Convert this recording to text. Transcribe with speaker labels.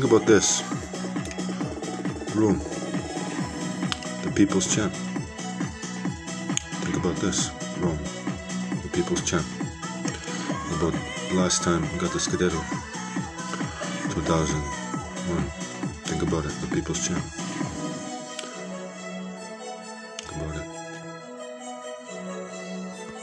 Speaker 1: Think about this Rome, the People's Champ. Think about this Rome, the People's Champ. About last time we got the Scudetto, 2001. Think about it, the People's Champ. Think about it.